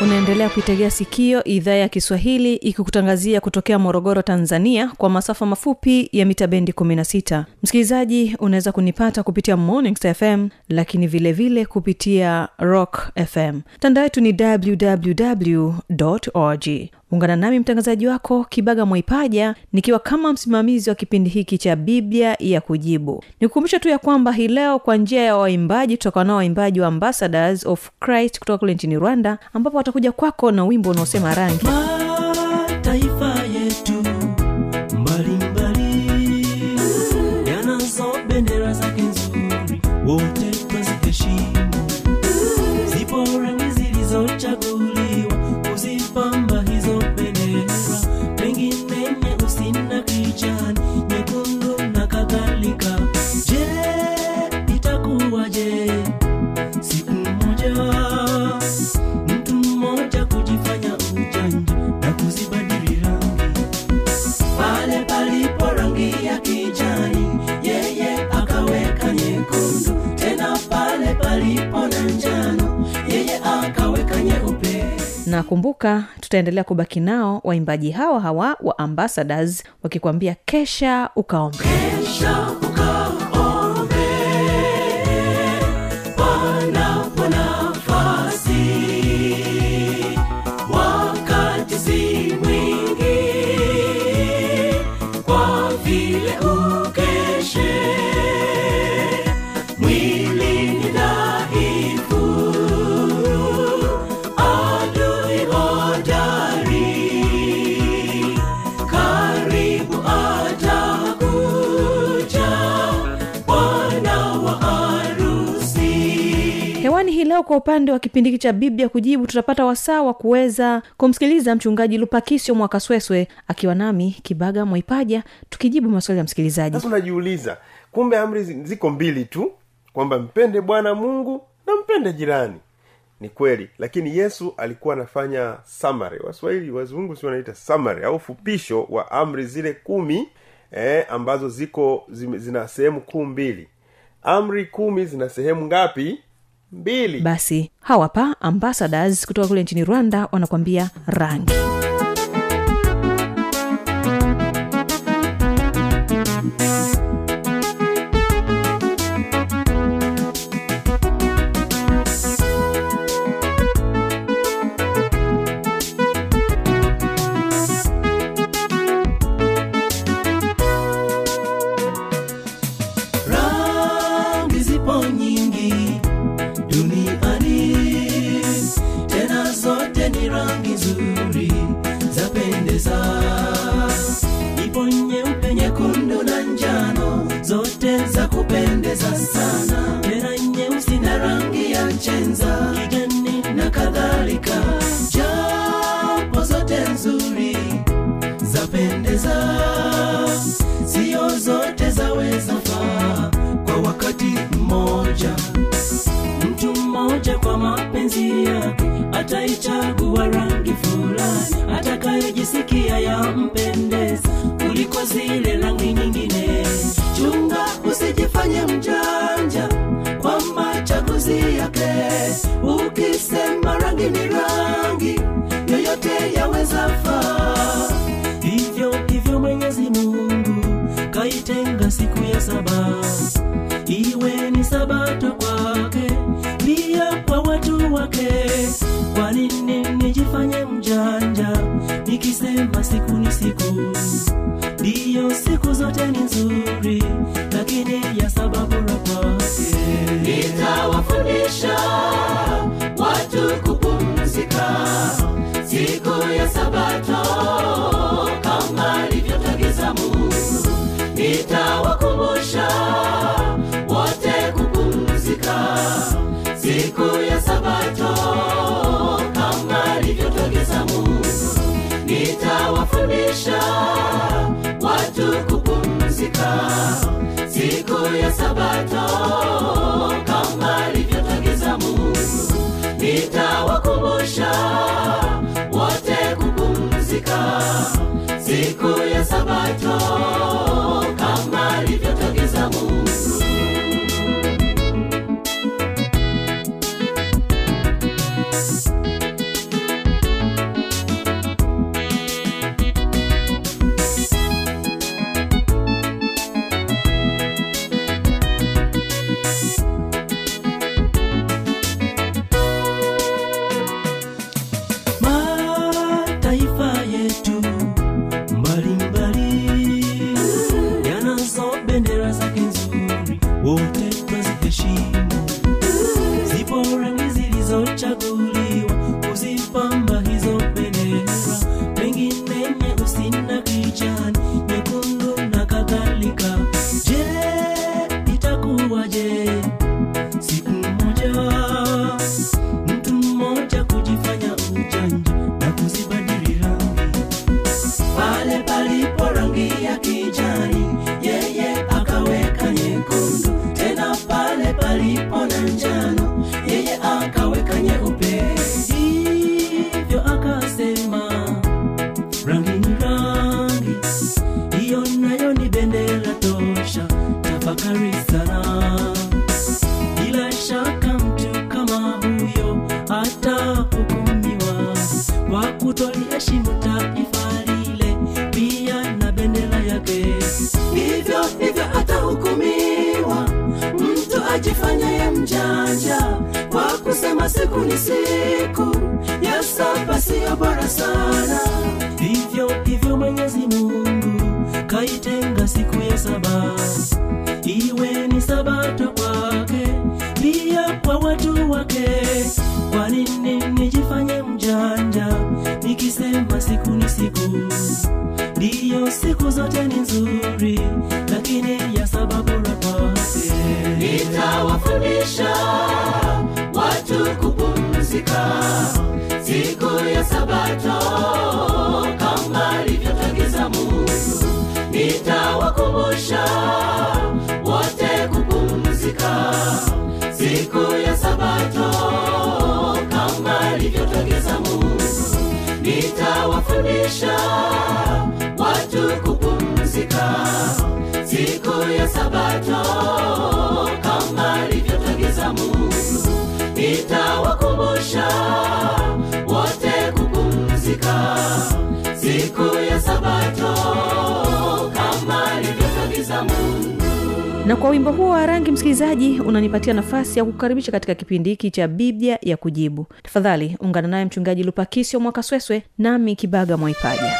unaendelea kuitegea sikio idhaa ya kiswahili ikikutangazia kutokea morogoro tanzania kwa masafa mafupi ya mita bendi 16 msikilizaji unaweza kunipata kupitia mornings fm lakini vilevile vile kupitia rock fm mtandao wetu ni www org ungana nami mtangazaji wako kibaga mwaipaja nikiwa kama msimamizi wa kipindi hiki cha biblia ya kujibu. Nikukumbusha tu ya kwamba hii leo kwa njia ya waimbaji tutakuwa waimbaji wa ambassadors of christ kutoka kule nchini rwanda ambapo watakuja kwako na wimbo unaosema rangi. Mataifa yetu mbalimbali yanazo bendera zake nzuri wote kumbuka tutaendelea kubaki nao waimbaji hawa hawa wa ambassadors wakikwambia kesha ukaombe. Kesha ukaombe kwa upande wa kipindi hiki cha biblia kujibu tutapata wasaa wa kuweza kumsikiliza mchungaji lupakisio mwakasweswe akiwa nami kibaga mwaipaja tukijibu maswali ya msikilizaji. Unajiuliza kumbe amri ziko mbili tu kwamba mpende bwana mungu na mpende jirani. Ni kweli lakini yesu alikuwa anafanya summary. Waswahili wazungu si wanaita summary au fupisho wa amri zile kumi eh, ambazo ziko zina sehemu kuu mbili. Amri kumi zina sehemu ngapi mbili. Basi hawapa ambassadors kutoka kule nchini rwanda wanakwambia rangi rangi kwa mapenzi yake ataichagua rangi fulani atakayejisikia yampendeza kuliko zile rangi nyingine. Chunga usijifanye mjanja kwa machaguzi yake. Ukisema rangi ni rangi yoyote yaweza faa. Hivyo hivyo mwenyezi mungu kaitenga siku ya saba iwe ni sabato kwake sabato kama alivyotagiza mungu nitawakumbusha wote kupumzika. Siku ya sabato 是我的。Nitawakumbusha wote kupumzika. Siku ya sabato kama alivyotagiza mungu nitawafundisha watu kupumzika. Siku ya sabato kama alivyotagiza mungu nitawakumbusha wote kupumzika. Siku ya sabato na kwa wimbo huo wa rangi msikilizaji unanipatia nafasi ya kukaribisha katika kipindi hiki cha biblia ya kujibu. Tafadhali ungana naye mchungaji lupakisio mwakasweswe nami kibaga mwaipaja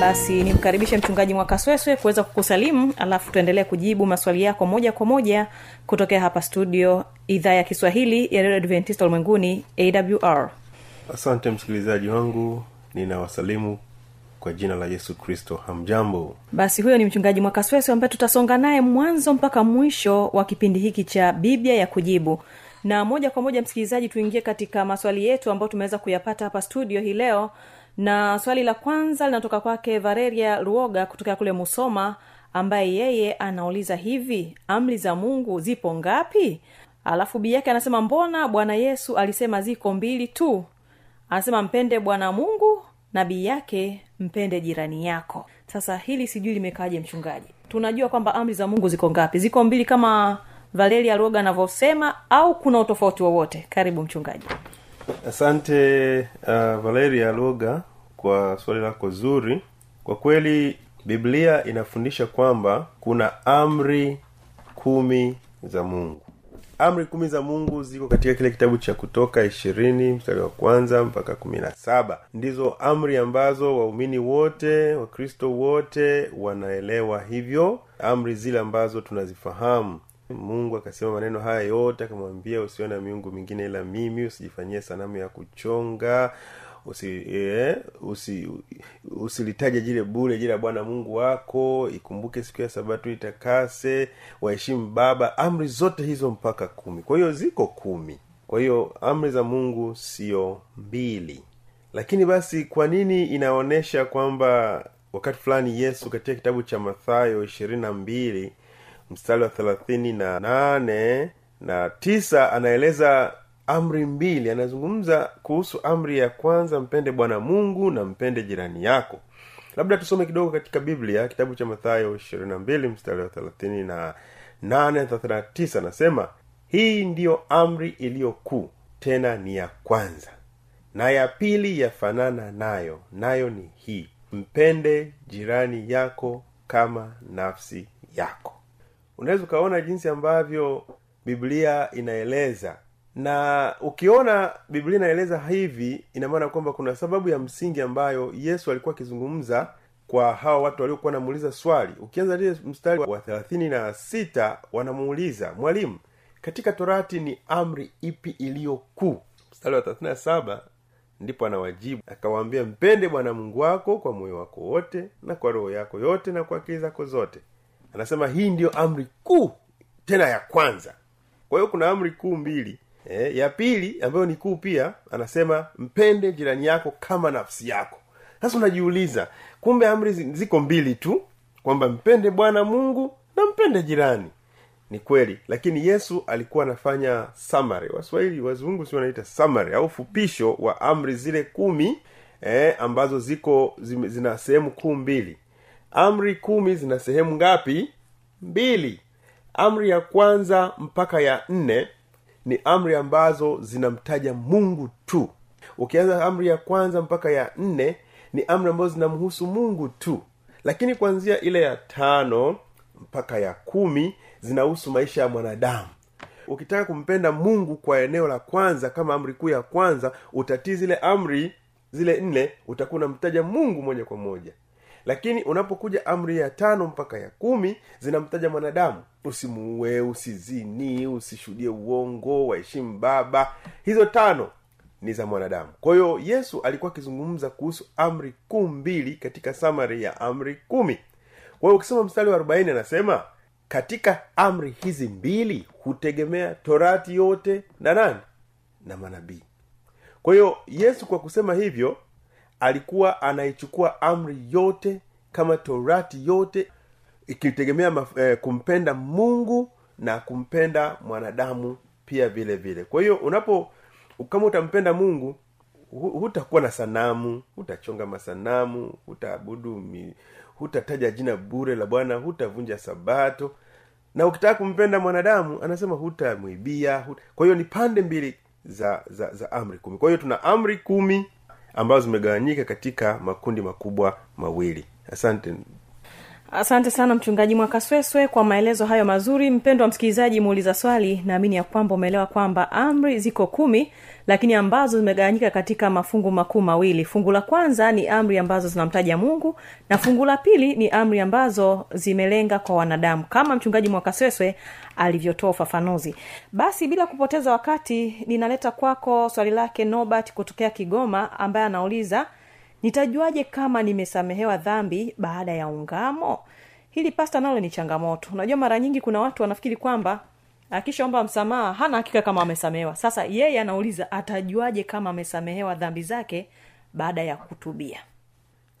basi nimkaribishe mchungaji mwakasweswe kuweza kukusalimu alafu tuendelee kujibu maswali yako moja kwa moja kutokea hapa studio idhaa ya kiswahili ya redio adventista ulimwenguni awr asante msikilizaji wangu ninawasalimu kwa jina la yesu kristo. Hamjambo. Basi huyo ni mchungaji mwakasweswe ambaye tutasonga naye mwanzo mpaka mwisho wa kipindi hiki cha biblia ya kujibu. Na moja kwa moja msikilizaji tuingie katika maswali yetu ambayo tumeweza kuyapata hapa studio hii leo na swali la kwanza linatoka kwake vareria ruoga kutokea kule musoma ambaye yeye anauliza hivi amri za mungu zipo ngapi? Alafu bii yake anasema mbona bwana yesu alisema ziko mbili tu? Anasema mpende bwana mungu na bii yake mpende jirani yako. Sasa hili sijui limekaaje mchungaji? Tunajua kwamba amri za mungu ziko ngapi? Ziko mbili kama valeria ruoga anavyosema au kuna utofauti wowote? Karibu mchungaji. Asante uh, valeria loga kwa swali lako zuri. Kwa kweli biblia inafundisha kwamba kuna amri kumi za mungu. Amri kumi za mungu ziko katika kile kitabu cha kutoka ishirini mstari wa kwanza mpaka kumi na saba. Ndizo amri ambazo waumini wote wakristo wote wanaelewa hivyo. Amri zile ambazo tunazifahamu. Mungu akasema maneno haya yote akamwambia usiwe na miungu mingine ila mimi usijifanyie sanamu ya kuchonga usi, eh, usi usilitaje jile bure jile la bwana mungu wako. Ikumbuke siku ya sabato itakase. Waheshimu baba. Amri zote hizo mpaka kumi. Kwa hiyo ziko kumi. Kwa hiyo amri za mungu sio mbili. Lakini basi kwa nini inaonyesha kwamba wakati fulani yesu katika kitabu cha mathayo ishirini na mbili mstari wa thelathini na nane na tisa anaeleza amri mbili. Anazungumza kuhusu amri ya kwanza mpende bwana mungu na mpende jirani yako. Labda tusome kidogo katika biblia kitabu cha mathayo ishirini na mbili mstari wa thelathini na nane thelathini na tisa anasema hii ndiyo amri iliyo kuu tena ni ya kwanza na ya pili yafanana nayo nayo ni hii mpende jirani yako kama nafsi yako. Unaweza ukaona jinsi ambavyo biblia inaeleza na ukiona biblia inaeleza hivi ina maana kwamba kuna sababu ya msingi ambayo yesu alikuwa akizungumza kwa hawa watu waliokuwa wanamuuliza swali. Ukianza lile mstari wa thelathini na sita wanamuuliza mwalimu katika torati ni amri ipi iliyo kuu? Mstari wa thelathini na saba ndipo anawajibu akawaambia mpende bwana mungu wako kwa moyo wako wote na kwa roho yako yote na kwa akili zako zote. Anasema hii ndiyo amri kuu tena ya kwanza. Kwa hiyo kuna amri kuu mbili e, ya pili ambayo ni kuu pia anasema mpende jirani yako kama nafsi yako. Sasa unajiuliza kumbe amri ziko mbili tu kwamba mpende bwana mungu na mpende jirani. Ni kweli lakini yesu alikuwa anafanya summary. Waswahili wazungu si wanaita summary au fupisho wa amri zile kumi eh, ambazo ziko zime, zina sehemu kuu mbili. Amri kumi zina sehemu ngapi? Mbili. Amri ya kwanza mpaka ya nne ni amri ambazo zinamtaja mungu tu. Ukianza amri ya kwanza mpaka ya nne ni amri ambazo zinamhusu mungu tu. Lakini kuanzia ile ya tano mpaka ya kumi zinahusu maisha ya mwanadamu. Ukitaka kumpenda mungu kwa eneo la kwanza kama amri kuu ya kwanza utatii zile amri zile nne utakuwa unamtaja mungu moja kwa moja lakini unapokuja amri ya tano mpaka ya kumi zinamtaja mwanadamu. Usimuue usizini usishuhudie uongo waheshimu baba. Hizo tano ni za mwanadamu. Kwa hiyo yesu alikuwa akizungumza kuhusu amri kuu mbili katika samari ya amri kumi. Kwa hiyo ukisoma mstari wa arobaini anasema katika amri hizi mbili hutegemea torati yote na nani? Na manabii. Kwa hiyo yesu kwa kusema hivyo alikuwa anaichukua amri yote kama torati yote ikitegemea eh, kumpenda mungu na kumpenda mwanadamu pia vile vile. Kwa hiyo unapo kama utampenda mungu hutakuwa na sanamu hutachonga masanamu hutaabudu hutataja jina bure la bwana hutavunja sabato. Na ukitaka kumpenda mwanadamu anasema hutamwibia huta... kwa hiyo ni pande mbili za za za amri kumi. Kwa hiyo tuna amri kumi ambazo zimegawanyika katika makundi makubwa mawili. Asante asante sana mchungaji mwakasweswe kwa maelezo hayo mazuri. Mpendo wa msikilizaji muuliza swali. Naamini ya kwamba umeelewa kwamba amri ziko kumi lakini ambazo zimegawanyika katika mafungu makuu mawili. Fungu la kwanza ni amri ambazo zinamtaja mungu na fungu la pili ni amri ambazo zimelenga kwa wanadamu kama mchungaji mwakasweswe alivyotoa ufafanuzi. Basi bila kupoteza wakati ninaleta kwako swali lake nobert kutokea kigoma ambaye anauliza nitajuaje kama nimesamehewa dhambi baada ya ungamo? Hili pasta nalo ni changamoto. Unajua mara nyingi kuna watu wanafikiri kwamba akishaomba msamaha hana hakika kama amesamehewa. Sasa yeye anauliza atajuaje kama amesamehewa dhambi zake baada ya kutubia?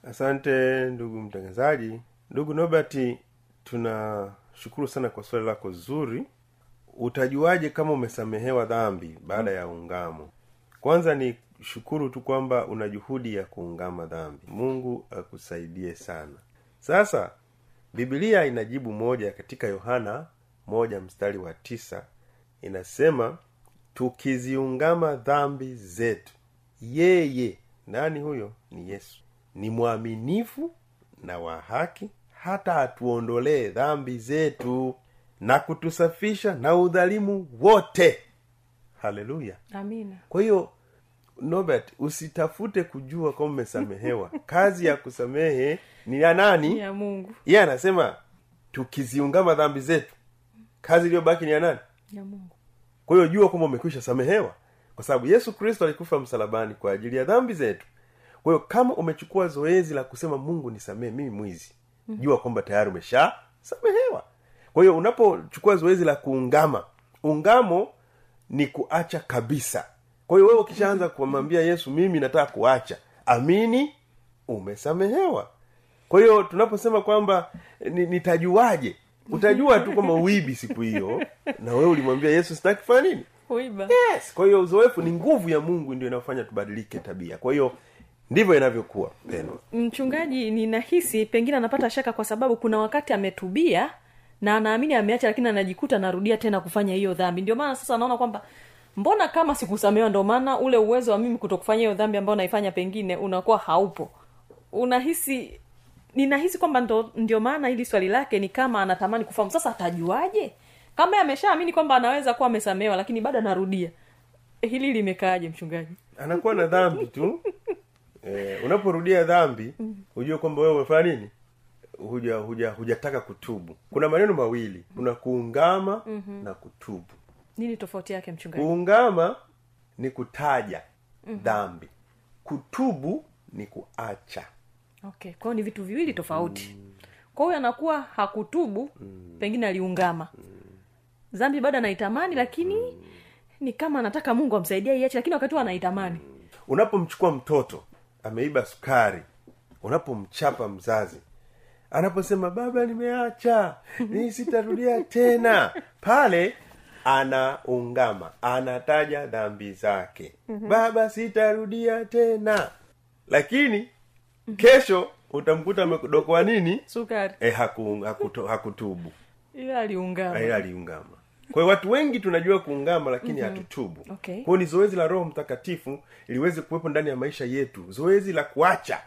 Asante ndugu mtangazaji. Ndugu nobert tunashukuru sana kwa swali lako zuri. Utajuaje kama umesamehewa dhambi baada ya ungamo? Kwanza ni shukuru tu kwamba una juhudi ya kuungama dhambi. Mungu akusaidie sana. Sasa bibilia inajibu moja katika yohana moja mstari wa tisa. Inasema tukiziungama dhambi zetu yeye nani huyo? Ni yesu. Ni mwaminifu na wa haki hata atuondolee dhambi zetu na kutusafisha na udhalimu wote. Haleluya. Amina. Kwa hiyo nobert usitafute kujua kama umesamehewa. Kazi ya kusamehe ni ya nani? Ya mungu. Yeye anasema tukiziungama dhambi zetu kazi iliyobaki ni ya nani? Ya mungu. Kwa hiyo jua kwamba umekwisha samehewa. Kwa sababu yesu kristo alikufa msalabani kwa ajili ya dhambi zetu. Kwa hiyo kama umechukua zoezi la kusema mungu nisamehe mimi mwizi jua kwamba tayari umesha samehewa. Kwa hiyo unapochukua zoezi la kuungama ungamo ni kuacha kabisa kwa hiyo wewe ukishaanza kumwambia yesu mimi nataka kuacha amini umesamehewa. Kwa hiyo tunaposema kwamba ni- nitajuaje? Utajua tu kwamba uibi siku hiyo na wewe ulimwambia yesu sitaki kufanya nini? Yes. Kwa hiyo uzoefu ni nguvu ya mungu ndio inayofanya tubadilike tabia. Kwa hiyo ndivyo inavyokuwa pendwa mchungaji ninahisi pengine anapata shaka kwa sababu kuna wakati ametubia na anaamini ameacha lakini anajikuta anarudia tena kufanya hiyo dhambi. Ndio maana sasa anaona kwamba mbona kama sikusamewa ndio maana ule uwezo wa mimi kutokufanya hiyo dhambi ambayo naifanya pengine unakuwa haupo. Unahisi ninahisi kwamba ndo, ndio maana hili swali lake ni kama anatamani kufahamu. Sasa atajuaje? Kama ameshaamini kwamba anaweza kuwa amesamewa lakini bado anarudia. Hili limekaaje mchungaji? Anakuwa na dhambi tu. Eh, unaporudia dhambi hujue kwamba wewe umefanya nini? Huja huja hujataka kutubu. Kuna maneno mawili. Kuna kuungama na kutubu nini tofauti yake mchungaji? Kuungama ni kutaja dhambi. Kutubu ni kuacha. Okay kwao ni vitu viwili tofauti. Kwa huyo anakuwa hakutubu pengine aliungama. Dhambi bado anaitamani lakini ni kama anataka mungu amsaidia iache lakini wakati huo anaitamani. Unapomchukua mtoto ameiba sukari unapomchapa mzazi anaposema baba nimeacha ni sitarudia tena. Pale anaungama anataja dhambi zake. Baba sitarudia tena. Lakini kesho utamkuta amedokoa nini? Sukari. E, haku, hakuto, hakutubu. Aliungama. Ila aliungama kwa hiyo watu wengi tunajua kuungama lakini hatutubu. Okay. kwao ni zoezi la roho mtakatifu liweze kuwepo ndani ya maisha yetu. Zoezi la kuacha.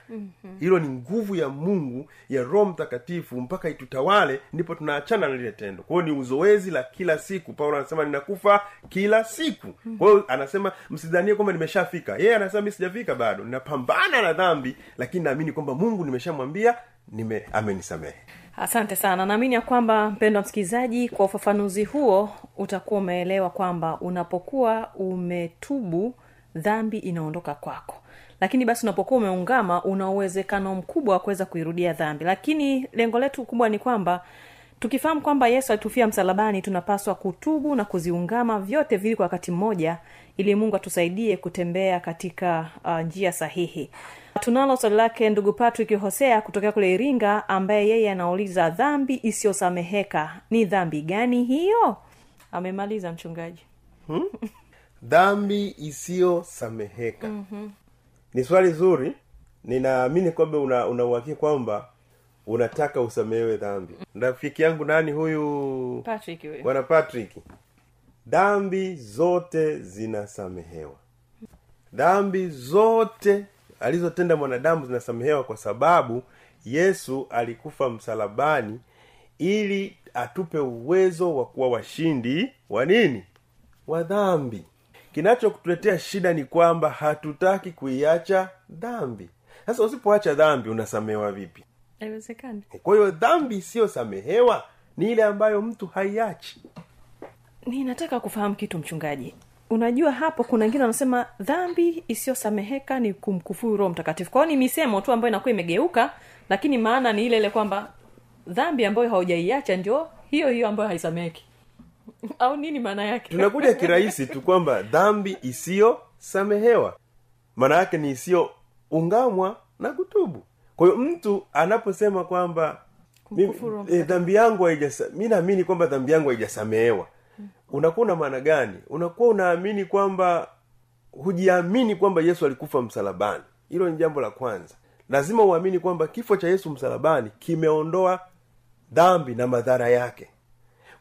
Hilo ni nguvu ya mungu ya roho mtakatifu mpaka itutawale ndipo tunaachana na lile tendo. Kwao ni uzoezi la kila siku. Paulo anasema ninakufa kila siku. Mm-hmm. kwao anasema msidhanie kwamba nimeshafika. Yeye anasema mi sijafika bado. Ninapambana na dhambi lakini naamini kwamba mungu nimeshamwambia nime amenisamehe asante sana. Naamini ya kwamba mpendwa msikilizaji kwa ufafanuzi huo utakuwa umeelewa kwamba unapokuwa umetubu dhambi inaondoka kwako. Lakini basi unapokuwa umeungama una uwezekano mkubwa wa kuweza kuirudia dhambi. Lakini lengo letu kubwa ni kwamba tukifahamu kwamba yesu alitufia msalabani tunapaswa kutubu na kuziungama vyote vili kwa wakati mmoja ili mungu atusaidie kutembea katika uh, njia sahihi. Tunalo swali lake ndugu patrick hosea kutokea kule iringa ambaye yeye anauliza dhambi isiyosameheka ni dhambi gani hiyo? Amemaliza mchungaji. Dhambi isiyosameheka. Mm-hmm. ni swali zuri. Ninaamini kwamba una kwamba unataka usamehewe dhambi. Rafiki yangu nani huyu? Patrick bwana patrick dhambi zote zinasamehewa. Dhambi zote alizotenda mwanadamu zinasamehewa kwa sababu yesu alikufa msalabani ili atupe uwezo wa kuwa washindi wa nini? Wa dhambi. Kinachokutuletea shida ni kwamba hatutaki kuiacha dhambi. Sasa usipoacha dhambi unasamehewa vipi? Haiwezekani. Kwa hiyo dhambi isiyosamehewa ni ile ambayo mtu haiachi ninataka kufahamu kitu mchungaji. Unajua hapo kuna wengine wanasema dhambi isiyosameheka ni kumkufuru roho mtakatifu. Kwao ni misemo tu ambayo inakuwa imegeuka lakini maana ni ile ile kwamba dhambi ambayo haujaiacha ndio hiyo hiyo ambayo haisameheki. Au nini maana yake? Tunakuja kirahisi tu kwamba dhambi isiyosamehewa maana yake ni isiyoungamwa na kutubu. Kwa hiyo mtu anaposema kwamba eh, dhambi yangu haijasa mi naamini kwamba dhambi yangu haijasamehewa unakuwa una maana gani? Unakuwa unaamini kwamba hujiamini kwamba yesu alikufa msalabani. Hilo ni jambo la kwanza. Lazima uamini kwamba kifo cha yesu msalabani kimeondoa dhambi na madhara yake.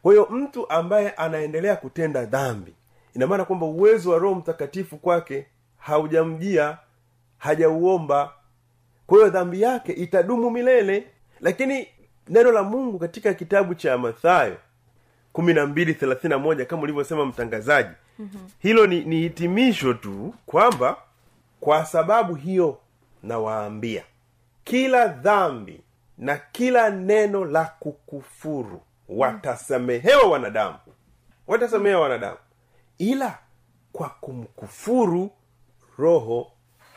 Kwa hiyo mtu ambaye anaendelea kutenda dhambi ina maana kwamba uwezo wa roho mtakatifu kwake haujamjia hajauomba. Kwa hiyo dhambi yake itadumu milele. Lakini neno la mungu katika kitabu cha mathayo kumi na mbili thelathini na moja kama ulivyosema mtangazaji. Mm-hmm. hilo ni, ni hitimisho tu kwamba kwa sababu hiyo nawaambia kila dhambi na kila neno la kukufuru watasamehewa wanadamu. Watasamehewa wanadamu. Ila kwa kumkufuru roho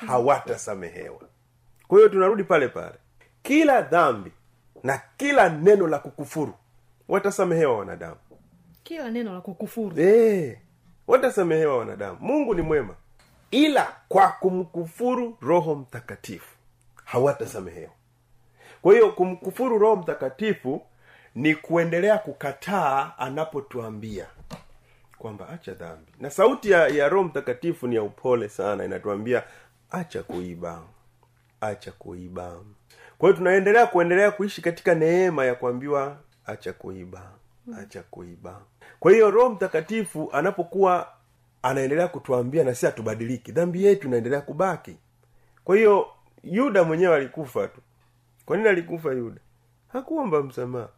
hawatasamehewa. Kwa hiyo tunarudi pale pale. Kila dhambi na kila neno la kukufuru watasamehewa wanadamu kila neno la kukufuru. Eh, watasamehewa wanadamu. Mungu ni mwema. Ila kwa kumkufuru roho mtakatifu hawatasamehewa kwa hiyo kumkufuru roho mtakatifu ni kuendelea kukataa anapotuambia kwamba acha dhambi. Na sauti ya, ya roho mtakatifu ni ya upole sana inatuambia acha kuiba acha kuiba. Kwa hiyo tunaendelea kuendelea kuishi katika neema ya kuambiwa acha kuiba acha kuiba. Kwa hiyo roho mtakatifu anapokuwa anaendelea kutuambia na si hatubadiliki dhambi yetu inaendelea kubaki. Kwa hiyo yuda mwenyewe alikufa tu. Kwa nini alikufa yuda? Hakuomba msamaha.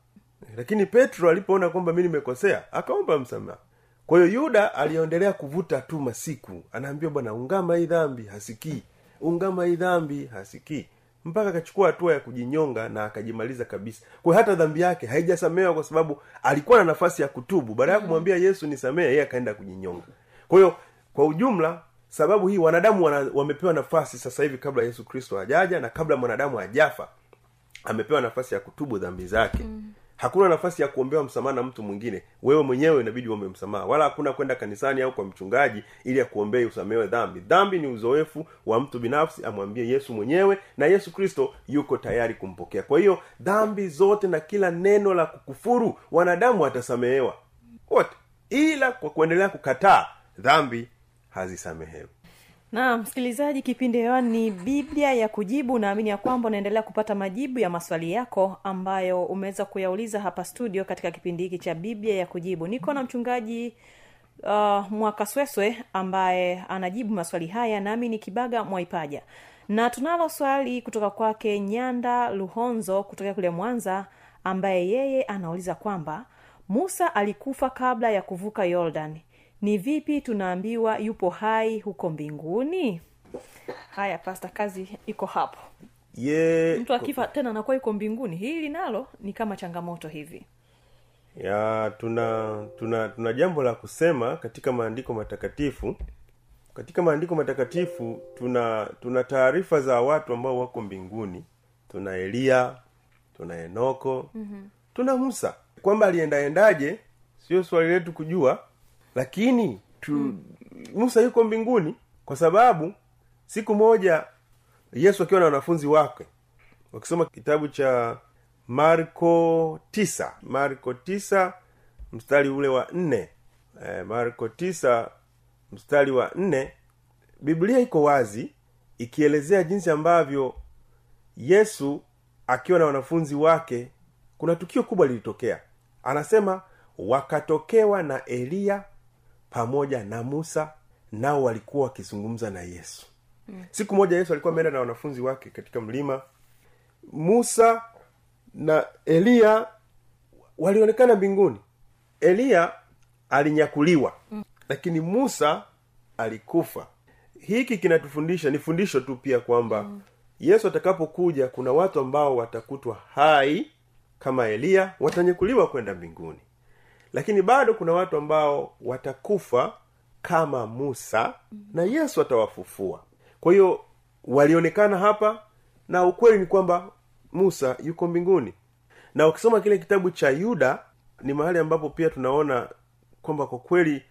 Lakini petro alipoona kwamba mi nimekosea akaomba msamaha. Kwa hiyo yuda aliendelea kuvuta tu masiku. Anaambia bwana ungama hii dhambi hasikii. Ungama hii dhambi hasikii mpaka akachukua hatua ya kujinyonga na akajimaliza kabisa. Kwa hata dhambi yake haijasamehewa kwa sababu alikuwa na nafasi ya kutubu. Baada ya kumwambia yesu nisamehe yeye akaenda kujinyonga. Kwa hiyo kwa ujumla sababu hii wanadamu wana, wamepewa nafasi sasa hivi kabla yesu kristo hajaja na kabla mwanadamu hajafa amepewa nafasi ya kutubu dhambi zake. Mm. Hakuna nafasi ya kuombewa msamaha na mtu mwingine. Wewe mwenyewe inabidi uombe msamaha. Wala hakuna kwenda kanisani au kwa mchungaji ili akuombee usamehewe dhambi. Dhambi ni uzoefu wa mtu binafsi amwambie yesu mwenyewe na yesu kristo yuko tayari kumpokea. Kwa hiyo dhambi zote na kila neno la kukufuru wanadamu watasamehewa. Wote. Ila kwa kuendelea kukataa dhambi hazisamehewi na msikilizaji kipindi hewani ni biblia ya kujibu. Naamini ya kwamba unaendelea kupata majibu ya maswali yako ambayo umeweza kuyauliza hapa studio katika kipindi hiki cha biblia ya kujibu. Niko na mchungaji uh, mwakasweswe ambaye anajibu maswali haya nami ni kibaga mwaipaja. Na tunalo swali kutoka kwake nyanda luhonzo kutokea kule mwanza ambaye yeye anauliza kwamba musa alikufa kabla ya kuvuka yordan ni vipi tunaambiwa yupo hai huko mbinguni? Haya pasta kazi iko hapo. Ye mtu akifa tena anakuwa yuko mbinguni. Hili nalo ni kama changamoto hivi. Ya tuna tuna tuna jambo la kusema katika maandiko matakatifu. Katika maandiko matakatifu tuna tuna taarifa za watu ambao wako mbinguni. Tuna eliya tuna enoko mm-hmm. tuna musa. Kwamba aliendaendaje sio swali letu kujua lakini tu, mm. musa yuko mbinguni kwa sababu siku moja yesu akiwa na wanafunzi wake wakisoma kitabu cha marko tisa marko tisa mstari ule wa nne. E, marko tisa mstari wa nne. Biblia iko wazi ikielezea jinsi ambavyo yesu akiwa na wanafunzi wake kuna tukio kubwa lilitokea. Anasema wakatokewa na eliya pamoja na musa nao walikuwa wakizungumza na yesu mm. siku moja yesu alikuwa ameenda na wanafunzi wake katika mlima musa na eliya walionekana mbinguni eliya alinyakuliwa mm. lakini musa alikufa hiki kinatufundisha ni fundisho tu pia kwamba mm. yesu atakapokuja kuna watu ambao watakutwa hai kama eliya watanyakuliwa kwenda mbinguni lakini bado kuna watu ambao watakufa kama musa na yesu atawafufua. Kwa hiyo walionekana hapa na ukweli ni kwamba musa yuko mbinguni. Na ukisoma kile kitabu cha yuda ni mahali ambapo pia tunaona kwamba kwa kweli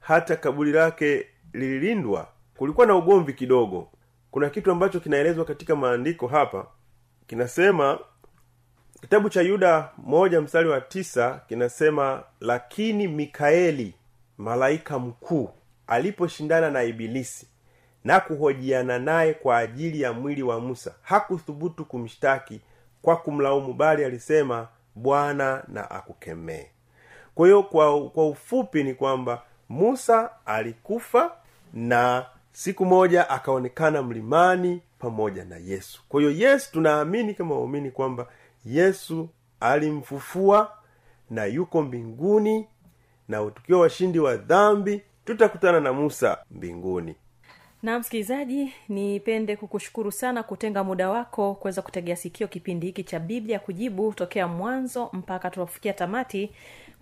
hata kaburi lake lililindwa kulikuwa na ugomvi kidogo. Kuna kitu ambacho kinaelezwa katika maandiko hapa kinasema kitabu cha yuda moja mstari wa tisa kinasema lakini mikaeli malaika mkuu aliposhindana na ibilisi na kuhojiana naye kwa ajili ya mwili wa musa hakuthubutu kumshtaki kwa kumlaumu bali alisema bwana na akukemee kwa hiyo kwa, ufupi ni kwamba musa alikufa na siku moja akaonekana mlimani pamoja na yesu. Kwa hiyo yesu tunaamini kama waumini kwamba yesu alimfufua na yuko mbinguni na tukiwa washindi wa dhambi tutakutana na musa mbinguni. Na msikilizaji nipende kukushukuru sana kutenga muda wako kuweza kutegea sikio kipindi hiki cha biblia kujibu tokea mwanzo mpaka tunapofikia tamati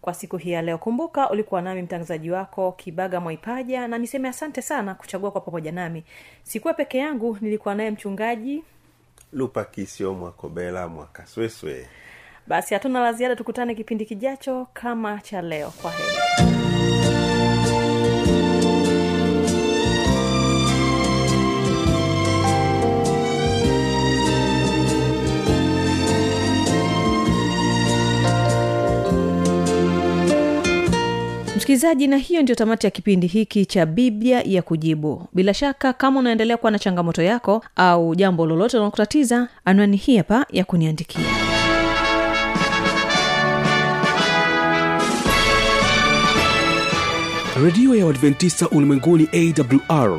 kwa siku hii ya leo. Kumbuka ulikuwa nami mtangazaji wako kibaga mwaipaja na niseme asante sana kuchagua kwa pamoja nami. Sikuwa peke yangu nilikuwa naye mchungaji lupa kisio mwakobela mwakasweswe. Basi hatuna la ziada tukutane kipindi kijacho kama cha leo. Kwa heri msikilizaji na hiyo ndio tamati ya kipindi hiki cha biblia ya kujibu. Bila shaka kama unaendelea kuwa na changamoto yako au jambo lolote linalokutatiza anwani hii hapa ya kuniandikia. Redio ya uadventista ulimwenguni awr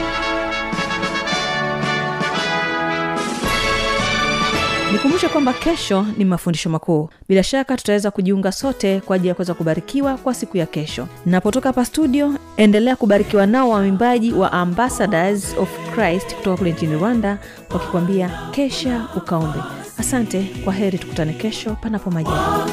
nikumbushe kwamba kesho ni mafundisho makuu. Bila shaka tutaweza kujiunga sote kwa ajili ya kuweza kubarikiwa kwa siku ya kesho. Napotoka hapa studio endelea kubarikiwa nao wamimbaji wa ambassadors of christ kutoka kule nchini rwanda wakikwambia kesha ukaombe. Asante kwa heri tukutane kesho panapo majaa